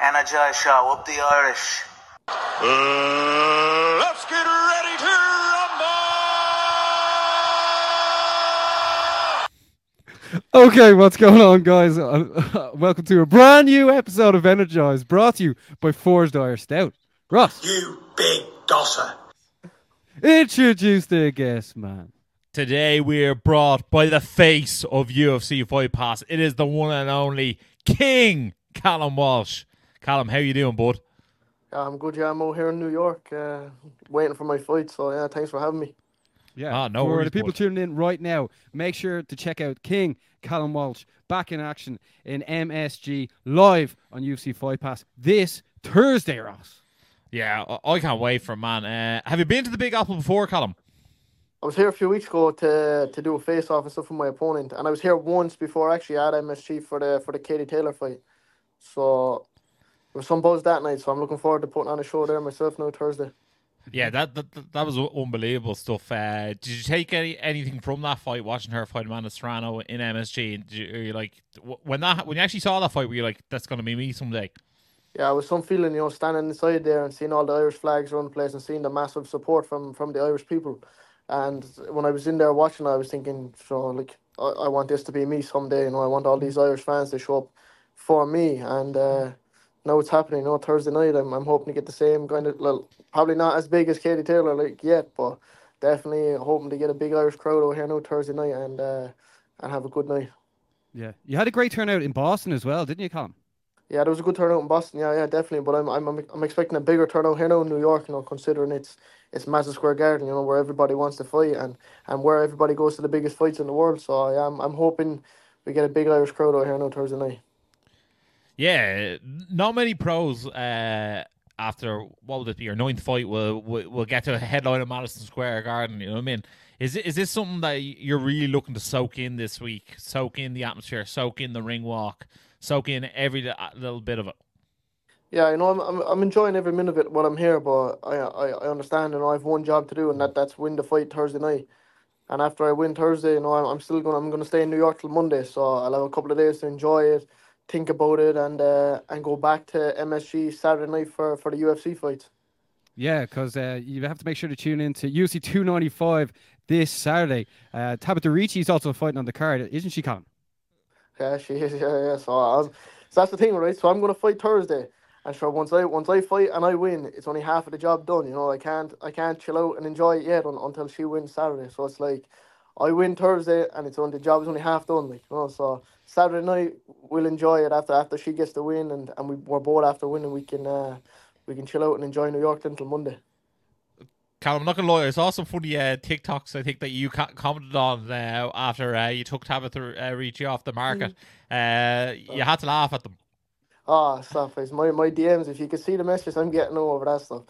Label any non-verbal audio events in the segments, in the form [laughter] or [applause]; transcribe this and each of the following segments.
Energize show, up the Irish. Uh, let's get ready to rumble! Okay, what's going on, guys? Uh, [laughs] welcome to a brand new episode of Energize, brought to you by Forged Irish Stout. Ross, You big dosser. introduce the guest, man. Today we are brought by the face of UFC Fight Pass. It is the one and only King Callum Walsh. Callum, how you doing, bud? Yeah, I'm good. Yeah, I'm out here in New York, uh, waiting for my fight. So yeah, thanks for having me. Yeah, Ah, no for worries, the people bud. tuning in right now, make sure to check out King Callum Walsh back in action in MSG live on UFC Fight Pass this Thursday, Ross. Yeah, I, I can't wait for it, man. Uh, have you been to the Big Apple before, Callum? I was here a few weeks ago to to do a face off and stuff with my opponent, and I was here once before actually at MSG for the for the Katie Taylor fight. So there was some buzz that night. So I'm looking forward to putting on a show there myself now Thursday. Yeah, that that, that- was unbelievable stuff. Uh, did you take any anything from that fight, watching her fight Amanda Serrano in MSG? You, are you like when that when you actually saw that fight, were you like, "That's gonna be me someday"? Yeah, it was some feeling, you know, standing inside there and seeing all the Irish flags around the place and seeing the massive support from from the Irish people. And when I was in there watching, I was thinking, so like, I, I want this to be me someday. You know, I want all these Irish fans to show up for me. And uh, now it's happening. You know, Thursday night, I'm I'm hoping to get the same kind of, well, probably not as big as Katie Taylor like yet, but definitely hoping to get a big Irish crowd over here now Thursday night and uh, and have a good night. Yeah, you had a great turnout in Boston as well, didn't you, Callum? Yeah, there was a good turnout in Boston. Yeah, yeah, definitely. But I'm, I'm, I'm, expecting a bigger turnout here now in New York. You know, considering it's it's Madison Square Garden. You know, where everybody wants to fight and and where everybody goes to the biggest fights in the world. So yeah, I'm, I'm hoping we get a big Irish crowd out here now Thursday night. Yeah, not many pros uh, after what would it be your ninth fight will will, will get to a headline at Madison Square Garden. You know what I mean? Is it, is this something that you're really looking to soak in this week? Soak in the atmosphere, soak in the ring walk, soak in every little bit of it. Yeah, you know, I'm, I'm, I'm enjoying every minute of it while I'm here. But I, I, I understand. You know, I have one job to do, and that that's win the fight Thursday night. And after I win Thursday, you know, I'm, I'm still going. I'm going to stay in New York till Monday. So I'll have a couple of days to enjoy it, think about it, and uh, and go back to MSG Saturday night for for the UFC fights. Yeah, because uh, you have to make sure to tune in to UFC 295 this Saturday. Uh, Tabitha Ricci is also fighting on the card, isn't she, Callum? Yeah, she is. [laughs] Yeah, yeah. So, I'm, so that's the thing, right? So I'm gonna fight Thursday, and sure, once I once I fight and I win, it's only half of the job done. You know, I can't I can't chill out and enjoy it yet un, until she wins Saturday. So it's like, I win Thursday, and it's only the job is only half done. Like you know, so Saturday night we'll enjoy it after after she gets the win, and and we we're both after winning. We can uh we can chill out and enjoy New York until Monday. Callum, I'm not gonna lie, I saw some funny uh, TikToks. I think that you co- commented on uh, after uh, you took Tabitha uh, Ricci off the market. Uh, you had to laugh at them. Ah, stuff is my my DMs. If you could see the messages I'm getting all over that stuff,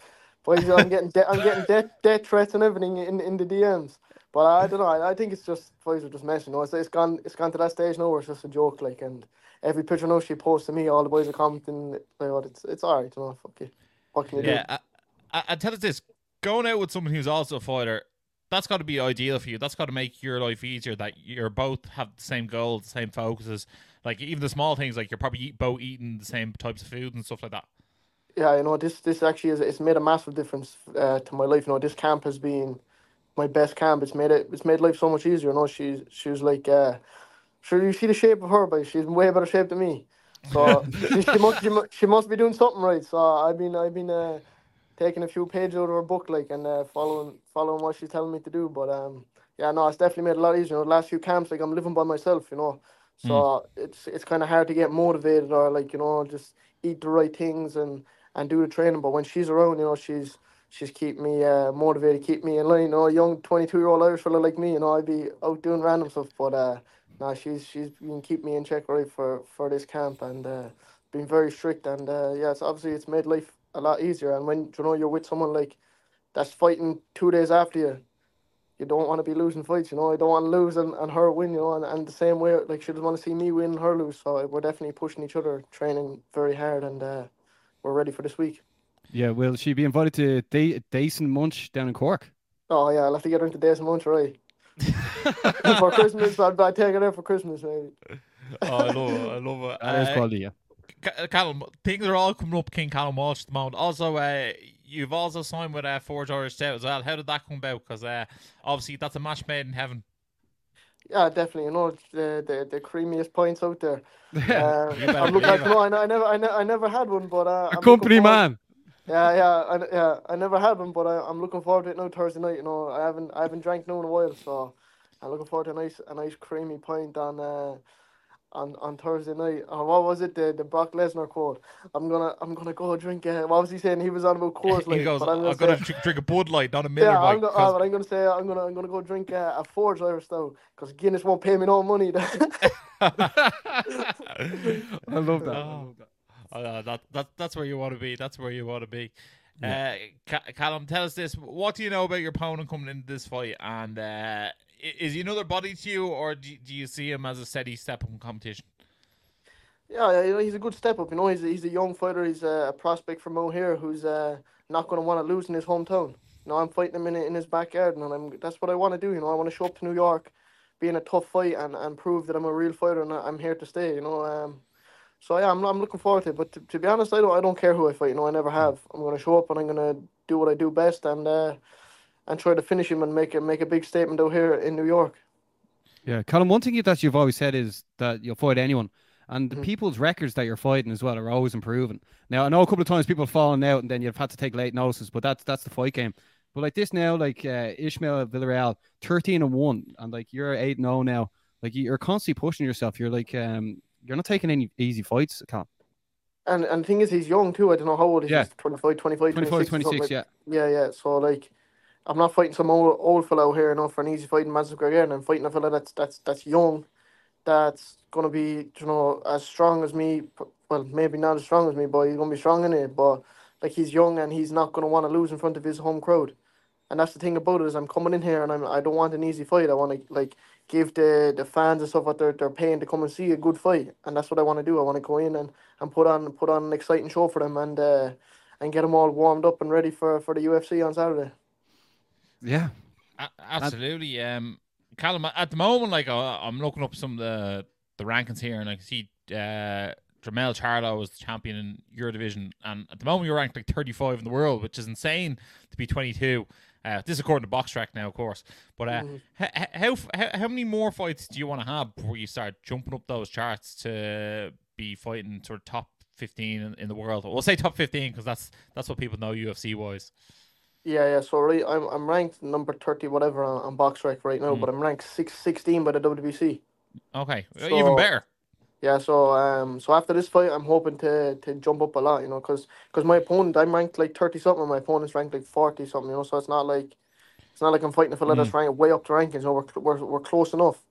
boys, I'm getting de- I'm getting death death threats and everything in, in the DMs. But I don't know. I, I think it's just boys are just messing. Know, it's, it's gone it's gone to that stage now where it's just a joke. Like, and every picture now she posts to me, all the boys are commenting. Like, what it's it's alright. You know, fuck you. What can you Yeah, do? I, I, I tell us this: going out with someone who's also a fighter, that's got to be ideal for you. That's got to make your life easier. That you're both have the same goals, the same focuses. Like even the small things, like you're probably eat, both eating the same types of food and stuff like that. yeah, you know, this this actually is it's made a massive difference uh, to my life. You know, this camp has been my best camp. It's made it it's made life so much easier. You know, she's she was like, uh, sure you see the shape of her, but she's in way better shape than me. So [laughs] she, she must she, mu- she must be doing something right. So I've been I've been uh, taking a few pages out of her book, like and uh, following following what she's telling me to do. But um, yeah, no, it's definitely made it a lot easier. You know, the last few camps, like I'm living by myself. You know, so it's it's kind of hard to get motivated or like you know just eat the right things and and do the training. But when she's around, you know, she's she's keep me uh, motivated, keep me in line. You know, a young twenty two year old Irish fella like me, you know, I'd be out doing random stuff. But uh, no, she's she's been keep me in check right for for this camp and uh, been very strict. And uh, yeah, it's obviously it's made life a lot easier. And when you know you're with someone like that's fighting two days after you. You don't want to be losing fights, you know. I don't want to lose and, and her win, you know. And, and the same way, like she doesn't want to see me win and her lose. So we're definitely pushing each other, training very hard, and uh, we're ready for this week. Yeah, will she be invited to da- Dason Munch down in Cork? Oh yeah, I'll have to get her into days and months, right? [laughs] for Christmas, I'd, I'd take it out for Christmas, maybe. oh, I love it. I love it. That is Uh, quality, yeah. Ca- Callum, things are all coming up King Callum Walsh at the moment. Also, uh, you've also signed with uh, Forged Irish Stout as well. How did that come about? Because uh, obviously that's a match made in heaven. Yeah, definitely. You know, it's the the, the creamiest points out there. [laughs] Uh, I'm looking at, believe you know, I, I never, I, ne- I never had one, but uh, A I'm company man. Yeah, yeah, I, yeah. I never had one, but I, I'm looking forward to it now Thursday night. You know, I haven't, I haven't drank no in a while, so I'm looking forward to a nice, a nice creamy pint on, uh, on, on Thursday night. Uh, what was it? The the Brock Lesnar quote. I'm gonna, I'm gonna go drink. Uh, what was he saying? He was on about Coors he Light, goes, but I'm I've gonna got say, to drink a Bud Light, not a [laughs] Miller yeah, Lite. I'm, go, 'cause- uh, but I'm gonna say I'm gonna, I'm gonna go drink uh, a Forged Irish Stout because Guinness won't pay me no money. [laughs] I love that. I Oh. love that. Uh, that, that that's where you want to be. That's where you want to be. Uh, Callum, tell us this: What do you know about your opponent coming into this fight? And uh, i- is he another body to you, or do, do you see him as a steady step up in competition? Yeah, you know, he's a good step up. You know, he's a, he's a young fighter. He's a, prospect from out here who's uh, not going to want to lose in his hometown. You know, I'm fighting him in in his backyard, and I'm that's what I want to do. You know, I want to show up to New York, be in a tough fight, and, and prove that I'm a real fighter and I'm here to stay. You know, um, so yeah, I'm I'm looking forward to it. But to, to be honest, I don't I don't care who I fight. You know, I never have. I'm going to show up and I'm going to do what I do best and uh, and try to finish him and make a make a big statement out here in New York. Yeah, Callum. One thing that you've always said is that you'll fight anyone, and the Mhm. people's records that you're fighting as well are always improving. Now, I know a couple of times people have fallen out, and then you've had to take late notices, but that's that's the fight game. But like this now, like uh, Ismael Villarreal, thirteen and one, and like you're eight and zero now. Like you're constantly pushing yourself. You're like um, you're not taking any easy fights, Callum. And and the thing is, he's young too. I don't know how old he Yeah. is. 25, 25, 25, 26, 26, yeah. Yeah, yeah. So like, I'm not fighting some old old fellow here, you know, for an easy fight in Madison Square Garden. I'm fighting a fellow that's that's that's young, that's gonna be you know as strong as me. Well, maybe not as strong as me, but he's gonna be strong in it. But like he's young and he's not gonna want to lose in front of his home crowd. And that's the thing about it is I'm coming in here and I'm I don't want an easy fight. I want to like give the the fans and stuff what they're they're paying to come and see a good fight, and that's what I want to do. I want to go in and, and put on put on an exciting show for them and uh, and get them all warmed up and ready for, for the UFC on Saturday. Yeah, A- absolutely. Um, Callum, at the moment, like uh, I'm looking up some of the the rankings here, and I can see uh, Jermell Charlo was the champion in your division, and at the moment you're ranked like 35 in the world, which is insane to be 22. Uh, this is according to BoxRec now, of course. But uh, Mhm. h- h- how, f- how how many more fights do you want to have before you start jumping up those charts to be fighting sort of top 15 in, in the world? We'll say top 15 because that's that's what people know UFC wise. Yeah, yeah. So right, I'm I'm ranked number thirty whatever on, on BoxRec right now, Mm. but I'm ranked six, 16 by the WBC. Okay, even better. Yeah, so um, so after this fight, I'm hoping to to jump up a lot, you know, because cause my opponent, I'm ranked like thirty something, and my opponent's ranked like forty something, you know. So it's not like it's not like I'm fighting a fella that's ranked way up the rankings. You know, we're cl- we're, we're close enough.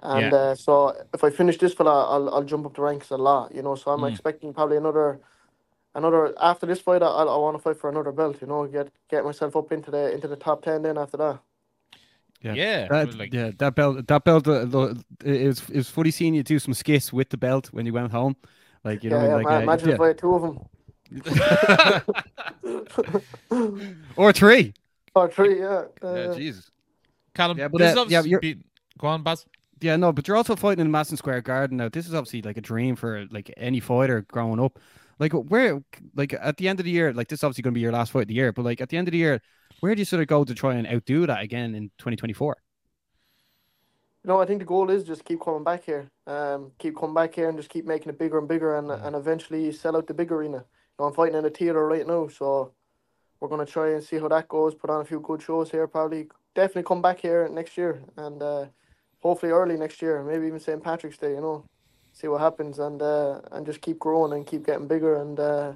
And Yeah. uh, so if I finish this fella, I'll I'll jump up the ranks a lot, you know. So I'm Mm. expecting probably another another after this fight. I I, I want to fight for another belt, you know, get get myself up into the into the top ten. Then after that. Yeah. Yeah, that, like- yeah, that belt, that belt, uh, lo- it was it was funny seeing you do some skits with the belt when you went home, like you know, yeah, yeah, like ma- uh, imagine yeah. if I had two of them. [laughs] or three. or three, yeah. Uh, Yeah, Jesus. Callum, Yeah, but, this is uh, yeah, you're- been- go on, Baz. Yeah, no, but you're also fighting in Madison Square Garden now. This is obviously like a dream for like any fighter growing up. Like where, like at the end of the year, like this is obviously going to be your last fight of the year, but like at the end of the year, where do you sort of go to try and outdo that again in 2024? You know, I think the goal is just keep coming back here. Um, keep coming back here and just keep making it bigger and bigger, and and eventually sell out the big arena. You know, I'm fighting in a theater right now, so we're gonna try and see how that goes. Put on a few good shows here. Probably, definitely come back here next year, and uh, hopefully early next year, maybe even St Patrick's Day. You know, see what happens, and uh, and just keep growing and keep getting bigger, and uh,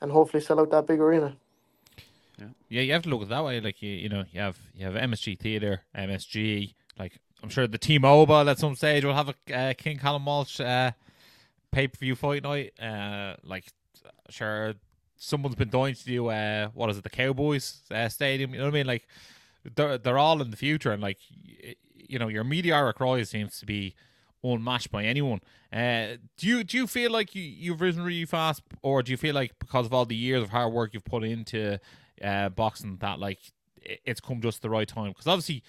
and hopefully sell out that big arena. Yeah, yeah, you have to look at it that way. Like you, you know, you have you have MSG Theatre, MSG. Like I'm sure the T-Mobile at some stage will have a uh, King Callum Walsh uh, pay per view fight night. Uh, like sure, someone's been dying to do uh, what is it, the Cowboys uh, Stadium? You know what I mean? Like they're they're all in the future, and like you know, your meteoric rise seems to be unmatched by anyone. Uh, do you do you feel like you, you've risen really fast, or do you feel like because of all the years of hard work you've put into uh, boxing that like it's come just the right time? Because obviously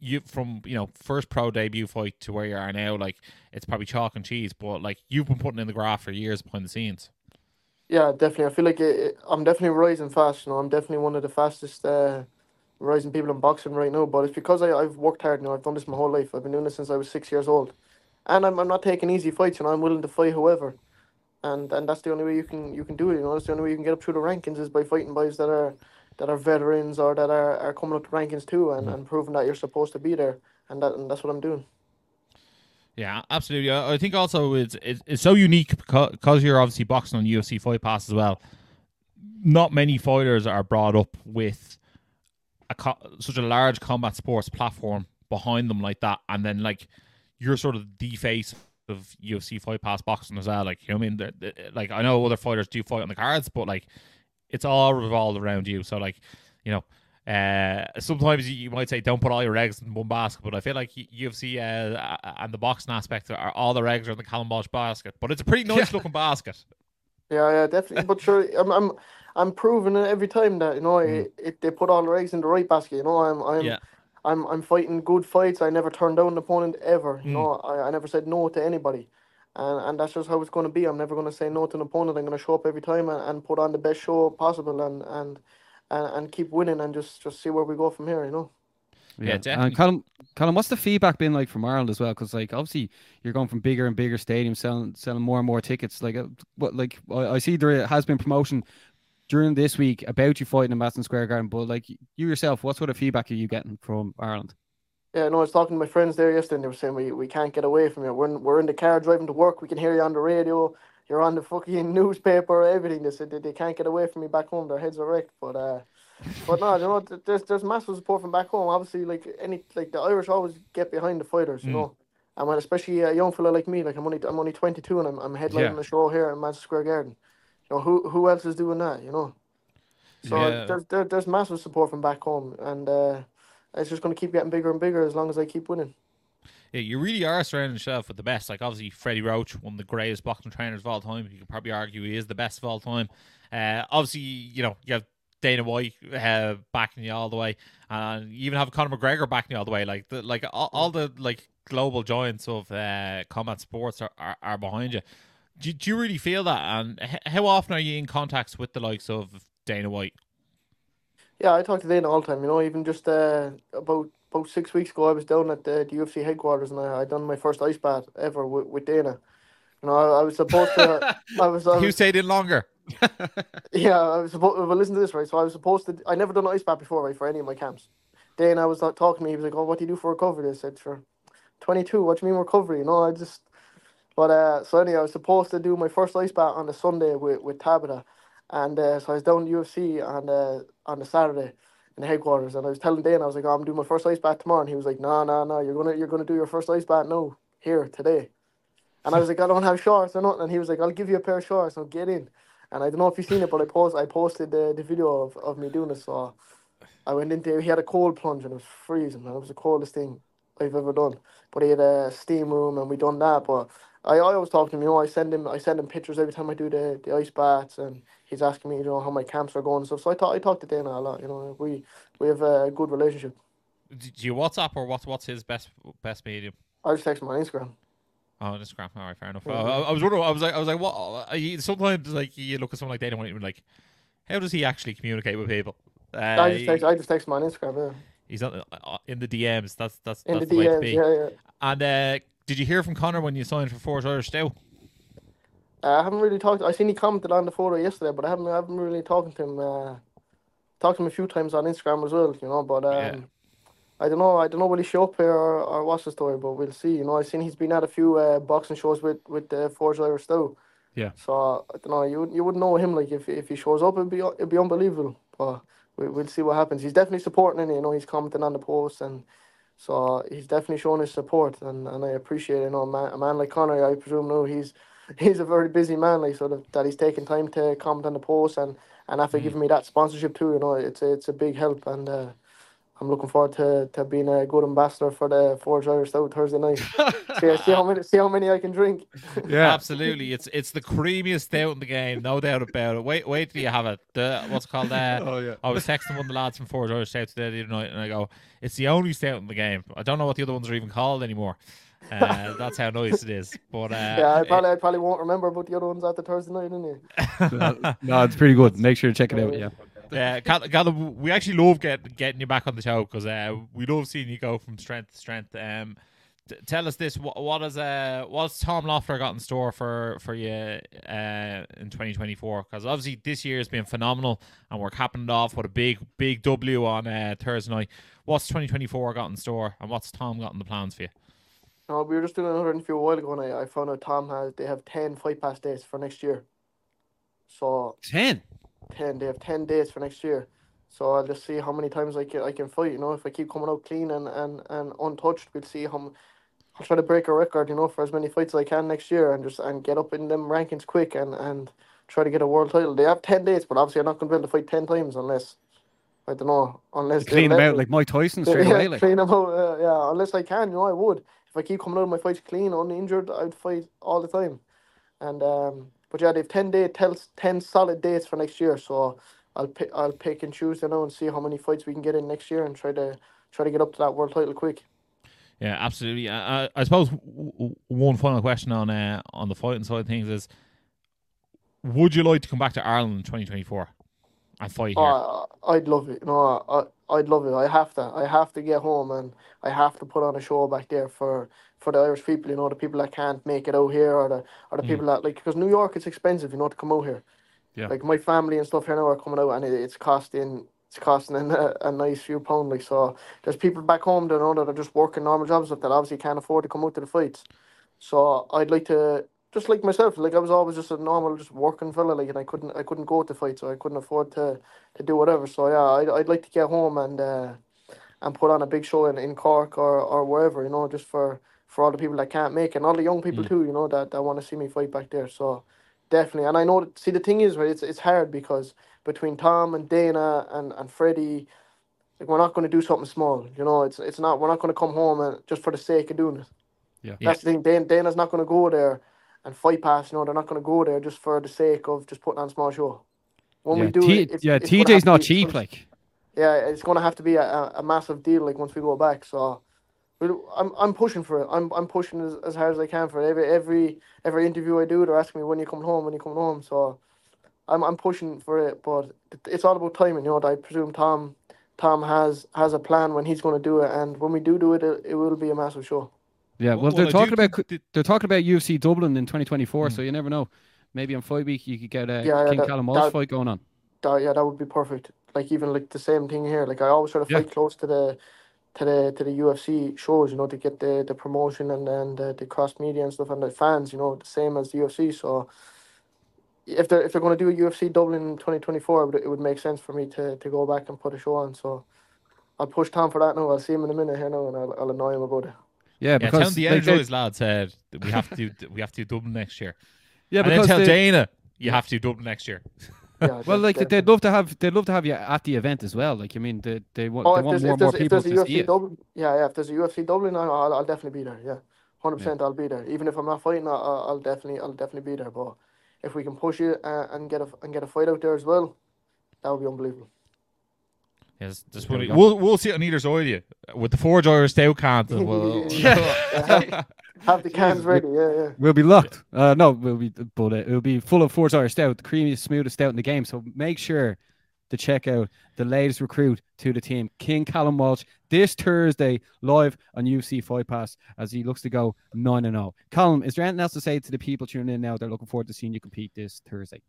you from you know first pro debut fight to where you are now, like it's probably chalk and cheese. But like you've been putting in the graph for years behind the scenes. Yeah, definitely. I feel like it, it- I'm definitely rising fast. You know, I'm definitely one of the fastest uh, rising people in boxing right now. But it's because I, I've worked hard. Know, I've done this my whole life. I've been doing this since I was six years old, and I'm, I'm not taking easy fights. You know, I'm willing to fight whoever, and and that's the only way you can you can do it. You know, that's the only way you can get up through the rankings is by fighting boys that are that are veterans or that are, are coming up the rankings too, and, mm. and proving that you're supposed to be there. And that and that's what I'm doing. Yeah, absolutely. I I think also it's it's, it's so unique because you're obviously boxing on UFC Fight Pass as well. Not many fighters are brought up with a co- such a large combat sports platform behind them like that, and then like you're sort of the face of UFC Fight Pass boxing as well. Like you know I mean, The- the- like I know other fighters do fight on the cards, but like it's all revolved around you. So like you know. Uh, sometimes you, might say don't put all your eggs in one basket, but I feel like UFC uh, and the boxing aspect are all their eggs are in the Callum Walsh basket. But it's a pretty nice looking basket. Yeah, yeah, definitely. But sure, I'm, I'm, I'm proving it every time that you know it, it, they put all their eggs in the right basket. You know, I'm, I'm, Yeah. I'm, I'm fighting good fights. I never turned down an opponent ever. You Mm. know, I, I never said no to anybody, and and that's just how it's going to be. I'm never going to say no to an opponent. I'm going to show up every time and, and put on the best show possible and and. And, and keep winning and just, just see where we go from here, you know. Yeah, definitely. And Callum, Callum, what's the feedback been like from Ireland as well? Because like obviously you're going from bigger and bigger stadiums, selling selling more and more tickets. Like uh, what? Like I, I see there has been promotion during this week about you fighting in Madison Square Garden. But like you yourself, what sort of feedback are you getting from Ireland? Yeah, no, I was talking to my friends there yesterday, and they were saying we, we can't get away from you. We're in, we're in the car driving to work. We can hear you on the radio. You're on the fucking [laughs] newspaper, everything. They said they, they can't get away from me back home. Their heads are wrecked. But uh, but no, you know, there's there's massive support from back home. Obviously, like any like the Irish always get behind the fighters, you Mm. know. And when especially a young fella like me, like I'm only I'm only 22 and I'm I'm headlining Yeah. the show here in Madison Square Garden. Know who who else is doing that? You know. So Yeah. there's there, there's massive support from back home, and uh, it's just going to keep getting bigger and bigger as long as I keep winning. Yeah, you really are surrounding yourself with the best. Like obviously Freddie Roach, one of the greatest boxing trainers of all time. You could probably argue he is the best of all time. Uh, obviously, you know you have Dana White uh, backing you all the way, and you even have Conor McGregor backing you all the way. Like the like all, all the like global giants of uh, combat sports are, are, are behind you. Do, do you really feel that? And how often are you in contacts with the likes of Dana White? Yeah, I talk to Dana all the time. You know, even just uh, about about six weeks ago, I was down at the, the UFC headquarters and I I done my first ice bath ever with, with Dana. You know, I, I was supposed to. [laughs] I was. I was stayed in longer? [laughs] yeah, I was supposed. Well, listen to this, right? So I was supposed to. I never done an ice bath before, right, for any of my camps. Dana was like, talking to me. He was like, "Oh, what do you do for recovery?" I said, "For 22. What do you mean recovery?" You know, I just. But uh, so anyway, I was supposed to do my first ice bath on the Sunday with with Tabitha, and uh, so I was down UFC on the on the Saturday in the headquarters, and I was telling Dan I was like, oh, "I'm doing my first ice bath tomorrow," and he was like, "No, no, no, you're gonna you're gonna do your first ice bath no here today," and I was like, "I don't have shorts or nothing," and he was like, "I'll give you a pair of shorts, so get in." And I don't know if you've seen it, but I post I posted the, the video of, of me doing it. So I went in there. He had a cold plunge and it was freezing. Man, it was the coldest thing I've ever done. But he had a steam room and we done that. But I, I always talk to him. You know, I send him I send him pictures every time I do the, the ice baths, and he's asking me, you know, how my camps are going and stuff. So I talk I talk to Dana a lot. You know, we we have a good relationship. Do you WhatsApp or what's what's his best best medium? I just text him on Instagram. Oh, Instagram. All right, fair enough. Yeah. I, I was wondering. I was like, I was like, what? uh, you- Sometimes, like, you look at someone like Dana White and you're like, how does he actually communicate with people? Uh, I just text I just text him on Instagram. Yeah, he's not uh, in the DMs. That's that's in that's the the, way to DMs. be. Yeah, yeah. And uh, did you hear from Conor when you signed for Forged Irish Stout? Uh, I haven't really talked. I seen he commented on the photo yesterday, but I haven't. I haven't really talked to him. Uh, talked to him a few times on Instagram as well. You know, but um, Yeah. I don't know. I don't know will he show up here or, or what's the story, but we'll see. You know, I seen he's been at a few uh, boxing shows with with the uh, Forged Irish Stout. Yeah. So I don't know. You wouldn't- you wouldn't know him like if if he shows up, it'd be it'd be unbelievable. But we, we'll see what happens. He's definitely supporting it. You know, he's commenting on the post and. So he's definitely showing his support, and, and I appreciate it. You know, a man, a man like Conor, I presume, no, he's [laughs] he's a very busy man, like sort of that he's taking time to comment on the post and and after Mm. giving me that sponsorship too, you know, it's a, it's a big help, and uh, I'm looking forward to, to being a good ambassador for the Forged Irish Stout Thursday night. [laughs] see, see how many see how many I can drink. Yeah. [laughs] Absolutely, it's it's the creamiest stout in the game, no doubt about it. Wait, wait till you have it. The what's it called uh, [laughs] Oh, yeah. I was texting one of the lads from Forged Irish Stout today the other night, and I go, "It's the only stout in the game. I don't know what the other ones are even called anymore. Uh, that's how nice it is." But uh, yeah, I probably I probably won't remember about the other ones after Thursday night, innit? no, no, it's pretty good. Make sure to check it out. Yeah. Uh, Cal- Callum, we actually love get, getting you back on the show because uh, we love seeing you go from strength to strength. Um, t- tell us this: what, what is uh, what's Tom Loeffler got in store for for you uh, in 2024? Because obviously this year has been phenomenal, and we're capping it off with a big big W on uh, Thursday night. What's 2024 got in store, and what's Tom got in the plans for you? No, we were just doing another interview a while ago, and I, I found out Tom has they have ten fight pass days for next year. So Ten. Ten, they have ten days for next year. So I'll just see how many times I can I can fight. You know, if I keep coming out clean and and, and untouched, we'll see how. I'll try to break a record, you know, for as many fights as I can next year, and just and get up in them rankings quick and and try to get a world title. They have ten days, but obviously I'm not going to be able to fight ten times unless I don't know unless Clean them out like Mike Tyson [laughs] straight yeah, away. Like. clean them out. Uh, yeah, unless I can, you know, I would. If I keep coming out of my fights clean, uninjured, I'd fight all the time. And um, but yeah, they've ten day, tells ten solid dates for next year. So I'll pick, I'll pick and choose, you know, and see how many fights we can get in next year, and try to try to get up to that world title quick. Yeah, absolutely. I, I, suppose one final question on uh, on the fighting side of things is: Would you like to come back to Ireland in 2024 and fight here? Uh, I'd love it. Know, I, I'd love it. I have to. I have to get home, and I have to put on a show back there for for the Irish people. You know, the people that can't make it out here, or the or the Mm. people that like because New York it's expensive. You know, to come out here. Yeah. Like my family and stuff here now are coming out, and it, it's costing it's costing a, a nice few pound. Like so, there's people back home that know that are just working normal jobs that obviously can't afford to come out to the fights. So I'd like to just like myself. Like I was always just a normal, just working fella. Like and I couldn't I couldn't go to fight, so I couldn't afford to to do whatever. So yeah, I'd, I'd like to get home and uh, and put on a big show in, in Cork or, or wherever, you know, just for, for all the people that can't make it, and all the young people too, you know, that, that want to see me fight back there. So definitely, and I know that, see the thing is right, it's it's hard because between Tom and Dana and and Freddie, like we're not going to do something small, you know. It's it's not we're not going to come home and just for the sake of doing it. Yeah. Yeah. That's the thing. Dana, Dana's not going to go there and fight past. You know, they're not going to go there just for the sake of just putting on a small show. When Yeah, we do T- it, yeah TJ's not cheap. Like. yeah, it's going to have to be a, a, a massive deal. Like once we go back, so I'm I'm pushing for it. I'm I'm pushing as, as hard as I can for it. Every every every interview I do, they're asking me when you coming home, when you coming home. So I'm I'm pushing for it, but it's all about timing. You know, I presume Tom Tom has has a plan when he's going to do it, and when we do do it, it, it will be a massive show. Yeah, Well, well, they're well, I do talking about think they're talking about UFC Dublin in 2024, Hmm. so you never know. Maybe on fight week you could get a Yeah, yeah, King that- Callum Walsh fight going on. That, yeah, that would be perfect. Like even like the same thing here. Like I always try to Yeah. fight close to the to the to the UFC shows, you know, to get the, the promotion and then the, the cross media and stuff and the fans, you know, the same as the UFC. So if they're if they're going to do a UFC Dublin in twenty twenty four, it would make sense for me to, to go back and put a show on. So I'll push Tom for that now. I'll see him in a minute here now, and I'll, I'll annoy him about it. Yeah, yeah, because tell him the like, they- energized lad said that we have to do we have to do Dublin next year. yeah, and then tell they- Dana you have to do Dublin next year. Yeah, [laughs] well, like definitely. they'd love to have they'd love to have you at the event as well. Like, I mean, they they want Oh, they want more more people to see it. Dublin, yeah, yeah, if there's a UFC Dublin, I'll, I'll, I'll definitely be there. Yeah, hundred percent, I'll be there. Even if I'm not fighting, I'll, I'll I'll definitely, I'll definitely be there. But if we can push it uh, and get a and get a fight out there as well, that would be unbelievable. Yes, just There we we'll, go. we'll we'll sit on either side of you with the Forged Irish Stout can. We'll, [laughs] Yeah. Have the cans ready. Yeah, yeah. We'll be locked. Uh, no, we'll be, but uh, it'll be full of Forged Irish Stout, the creamiest, smoothest stout in the game. So make sure to check out the latest recruit to the team, King Callum Walsh, this Thursday live on UFC Fight Pass as he looks to go nine and zero. Callum, is there anything else to say to the people tuning in now? They're looking forward to seeing you compete this Thursday.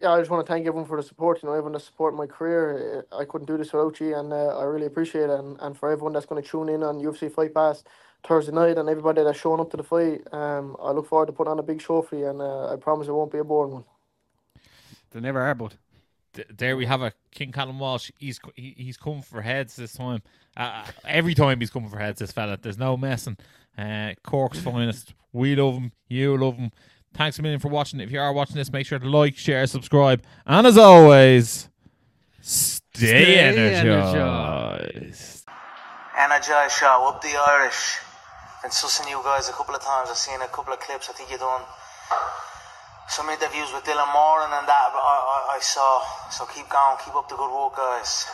Yeah, I just want to thank everyone for the support. You know, everyone that support my career. Uh, I couldn't do this without you, and uh, I really appreciate it. And, and for everyone that's going to tune in on UFC Fight Pass Thursday night, and everybody that's showing up to the fight, um, I look forward to putting on a big show for you, and uh, I promise it won't be a boring one. They never are, but Th- there we have a King Callum Walsh. He's he's come for heads this time. Uh, every time he's coming for heads, this fella. There's no messing. Uh, Cork's finest. We love him. You love him. Thanks a million for watching. If you are watching this, make sure to like, share, subscribe, and as always, stay, Stay energized. energized. Energize show, up the Irish. Been sussing you guys a couple of times. I've seen a couple of clips. I think you done some interviews with Dylan Moran and that I, I, I saw. So keep going, keep up the good work, guys.